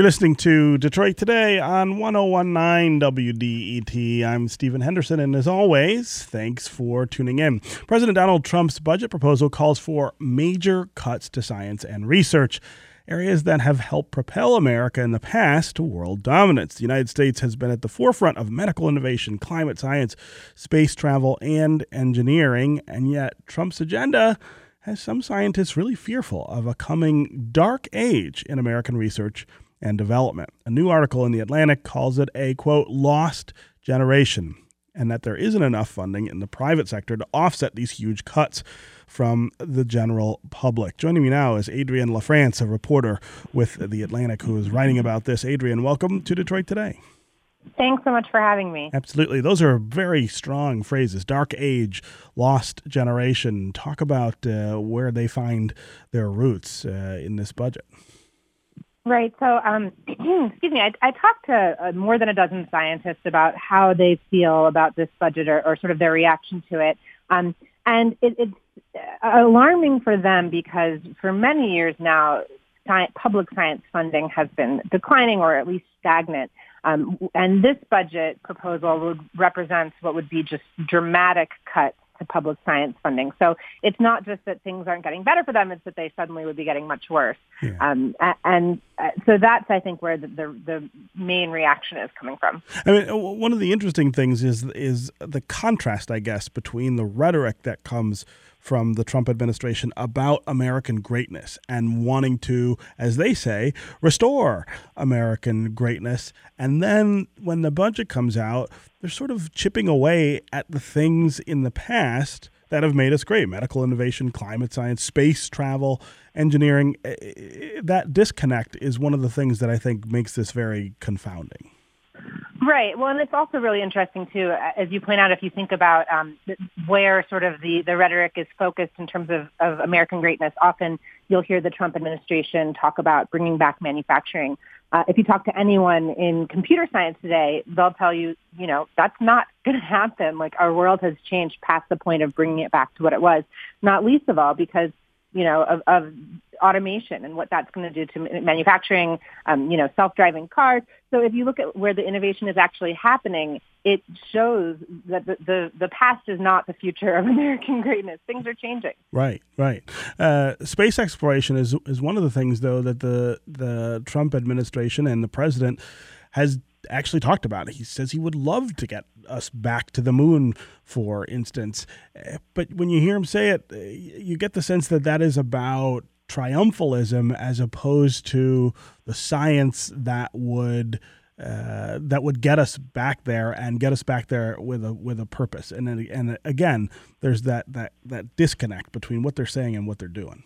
You're listening to Detroit Today on 1019 WDET. I'm Stephen Henderson, and as always, thanks for tuning in. President Donald Trump's budget proposal calls for major cuts to science and research, areas that have helped propel America in the past to world dominance. The United States has been at the forefront of medical innovation, climate science, space travel, and engineering, and yet Trump's agenda has some scientists really fearful of a coming dark age in American research and development. A new article in The Atlantic calls it a quote, lost generation, and that there isn't enough funding in the private sector to offset these huge cuts from the general public. Joining me now is Adrienne LaFrance, a reporter with The Atlantic, who is writing about this. Adrienne, welcome to Detroit Today. Thanks so much for having me. Absolutely. Those are very strong phrases. Dark age, lost generation. Talk about uh, where they find their roots uh, in this budget. Right. So, um, excuse me, I, I talked to uh, more than a dozen scientists about how they feel about this budget or, or sort of their reaction to it. Um, and it, it's uh, alarming for them because for many years now, science, public science funding has been declining or at least stagnant. Um, and this budget proposal would represent what would be just dramatic cuts to public science funding. So it's not just that things aren't getting better for them; it's that they suddenly would be getting much worse. Yeah. Um, and Uh, so that's, I think, where the, the, the main reaction is coming from. I mean, one of the interesting things is is the contrast, I guess, between the rhetoric that comes from the Trump administration about American greatness and wanting to, as they say, restore American greatness. And then when the budget comes out, they're sort of chipping away at the things in the past that have made us great medical innovation, climate science, space travel, engineering. Eh, eh, that disconnect is one of the things that I think makes this very confounding. Right. Well, and it's also really interesting too, as you point out, if you think about um, where sort of the, the rhetoric is focused in terms of, of American greatness, often you'll hear the Trump administration talk about bringing back manufacturing. Uh, if you talk to anyone in computer science today, they'll tell you, you know, that's not going to happen. Like our world has changed past the point of bringing it back to what it was, not least of all because you know, of, of automation and what that's going to do to manufacturing, um, you know, self-driving cars. So if you look at where the innovation is actually happening, it shows that the, the, the past is not the future of American greatness. Things are changing. Right, right. Uh, space exploration is is one of the things, though, that the the Trump administration and the president has actually talked about it. He says he would love to get us back to the moon, for instance. Eh, but when you hear him say it, eh, you get the sense that that is about triumphalism as opposed to the science that would. Uh, that would get us back there and get us back there with a with a purpose. And and again, there's that that that disconnect between what they're saying and what they're doing.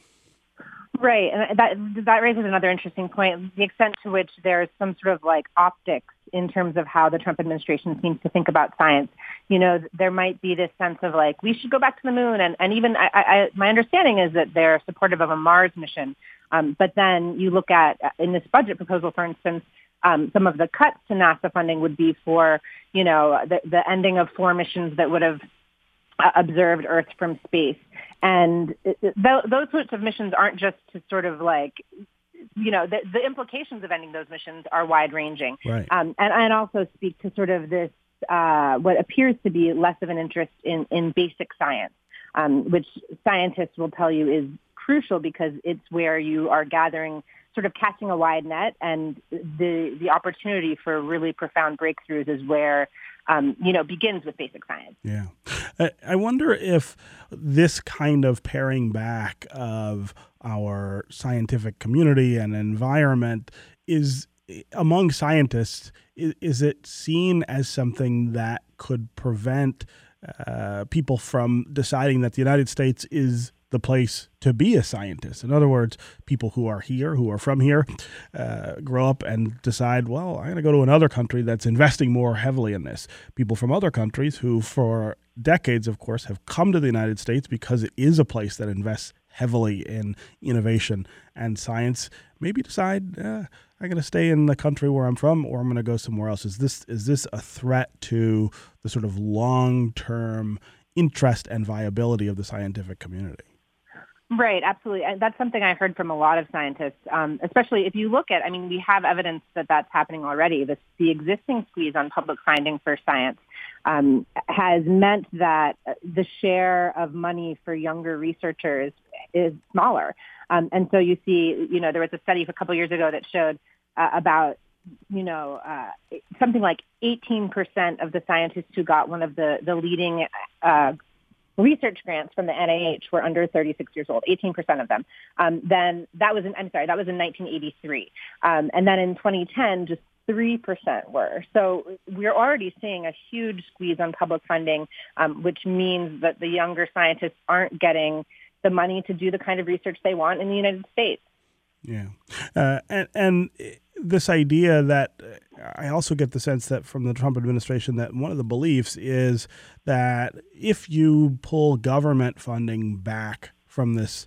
Right, and that that raises another interesting point: the extent to which there's some sort of like optics in terms of how the Trump administration seems to think about science. You know, there might be this sense of like we should go back to the moon, and and even I, I, my understanding is that they're supportive of a Mars mission. Um, but then you look at in this budget proposal, for instance, um, some of the cuts to NASA funding would be for you know the, the ending of four missions that would have uh, observed Earth from space. And th- those sorts of missions aren't just to sort of like, you know, the, the implications of ending those missions are wide ranging. Right. Um, and, and also speak to sort of this, uh, what appears to be less of an interest in, in basic science, um, which scientists will tell you is crucial because it's where you are gathering sort of casting a wide net and the the opportunity for really profound breakthroughs is where um, you know begins with basic science. Yeah, I wonder if this kind of paring back of our scientific community and environment is among scientists is, is it seen as something that could prevent uh, people from deciding that the United States is the place to be a scientist. In other words, people who are here, who are from here, uh, grow up and decide, well, I'm going to go to another country that's investing more heavily in this. People from other countries who, for decades, of course, have come to the United States because it is a place that invests heavily in innovation and science, maybe decide, I'm going to stay in the country where I'm from, or I'm going to go somewhere else. Is this is this a threat to the sort of long term interest and viability of the scientific community? Right, absolutely. That's something I heard from a lot of scientists, um, especially if you look at, I mean, we have evidence that that's happening already. The, the existing squeeze on public funding for science um, has meant that the share of money for younger researchers is smaller. Um, and so you see, you know, there was a study a couple years ago that showed uh, about, you know, uh, something like 18% of the scientists who got one of the, the leading uh, research grants from the NIH were under 36 years old, 18% of them. Um, then that was in, I'm sorry, that was in 1983. Um, and then in 2010, just 3% were. So we're already seeing a huge squeeze on public funding, um, which means that the younger scientists aren't getting the money to do the kind of research they want in the United States. Yeah. Uh, and, and this idea that uh, I also get the sense that from the Trump administration that one of the beliefs is that if you pull government funding back from this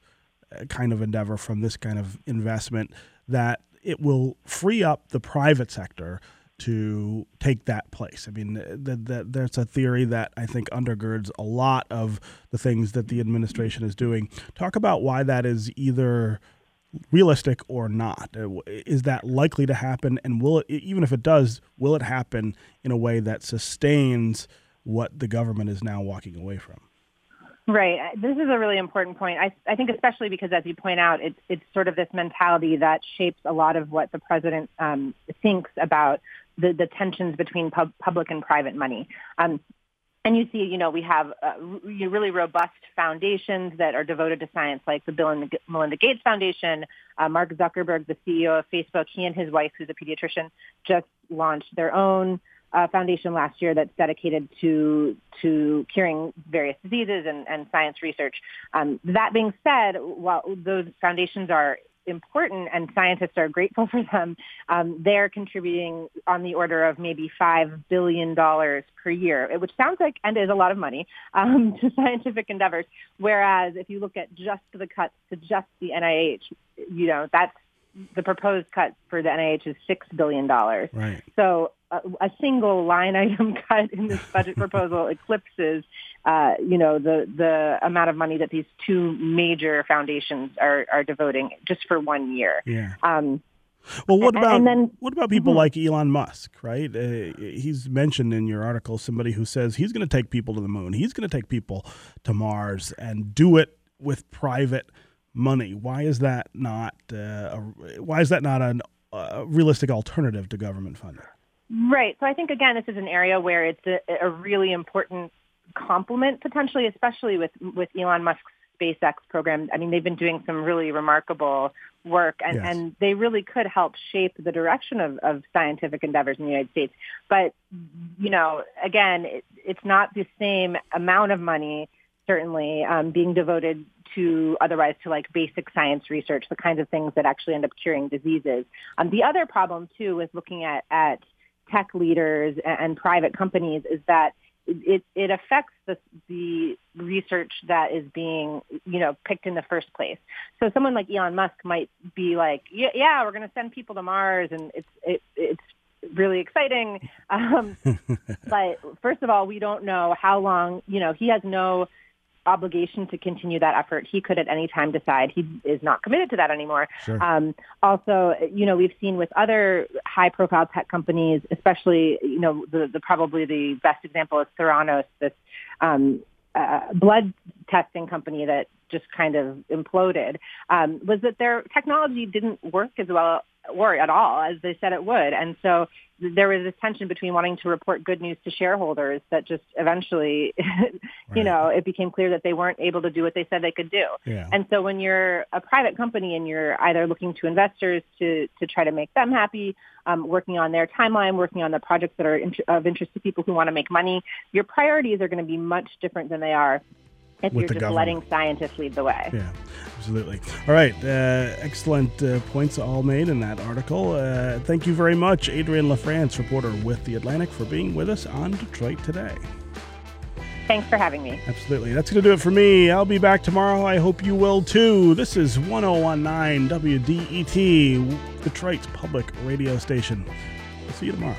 uh, kind of endeavor, from this kind of investment, that it will free up the private sector to take that place. I mean, that th- there's a theory that I think undergirds a lot of the things that the administration is doing. Talk about why that is either realistic or not. Uh, is that likely to happen? And will it, even if it does, will it happen in a way that sustains what the government is now walking away from? Right. This is a really important point. I, I think especially because, as you point out, it's, it's sort of this mentality that shapes a lot of what the president um, thinks about the, the tensions between pub, public and private money. Um, and you see, you know, we have uh, really robust foundations that are devoted to science, like the Bill and Melinda Gates Foundation. Uh, Mark Zuckerberg, the CEO of Facebook, he and his wife, who's a pediatrician, just launched their own uh, foundation last year that's dedicated to to curing various diseases and, and science research. Um, that being said, while those foundations are important and scientists are grateful for them, um, they're contributing on the order of maybe $5 billion per year, which sounds like and is a lot of money um, to scientific endeavors. Whereas if you look at just the cuts to just the NIH, you know, that's the proposed cut for the NIH is $6 billion. Right. So a, a single line item cut in this budget proposal eclipses, uh, you know, the the amount of money that these two major foundations are are devoting just for one year. Yeah. Um, well, what about then, what about people mm-hmm. like Elon Musk? Right? Uh, he's mentioned in your article somebody who says he's going to take people to the moon. He's going to take people to Mars and do it with private money. Why is that not? Uh, a, why is that not a realistic alternative to government funding? Right. So I think again, this is an area where it's a, a really important complement potentially, especially with with Elon Musk's SpaceX program. I mean, they've been doing some really remarkable work, and, yes. and they really could help shape the direction of, of scientific endeavors in the United States. But you know, again, it, it's not the same amount of money certainly um, being devoted to otherwise to like basic science research, the kinds of things that actually end up curing diseases. Um, the other problem too with looking at at tech leaders and, and private companies is that it, it affects the, the research that is being, you know, picked in the first place. So someone like Elon Musk might be like, yeah, yeah we're going to send people to Mars, and it's it, it's really exciting. Um, but first of all, we don't know how long. You know, he has no obligation to continue that effort. He could at any time decide he is not committed to that anymore. Sure. Um, also, you know, we've seen with other high-profile tech companies, especially, you know, the, the probably the best example is Theranos, this um, uh, blood testing company that just kind of imploded, um, was that their technology didn't work as well or at all as they said it would. And so there was this tension between wanting to report good news to shareholders that just eventually, you right. know, it became clear that they weren't able to do what they said they could do. Yeah. And so when you're a private company and you're either looking to investors to, to try to make them happy, um, working on their timeline, working on the projects that are of interest to people who want to make money, your priorities are going to be much different than they are if you're just government. letting scientists lead the way. Yeah, absolutely. All right, uh, excellent uh, points all made in that article. Uh, thank you very much, Adrienne LaFrance, reporter with The Atlantic, for being with us on Detroit Today. Thanks for having me. Absolutely. That's going to do it for me. I'll be back tomorrow. I hope you will too. This is 1019 WDET, Detroit's public radio station. I'll see you tomorrow.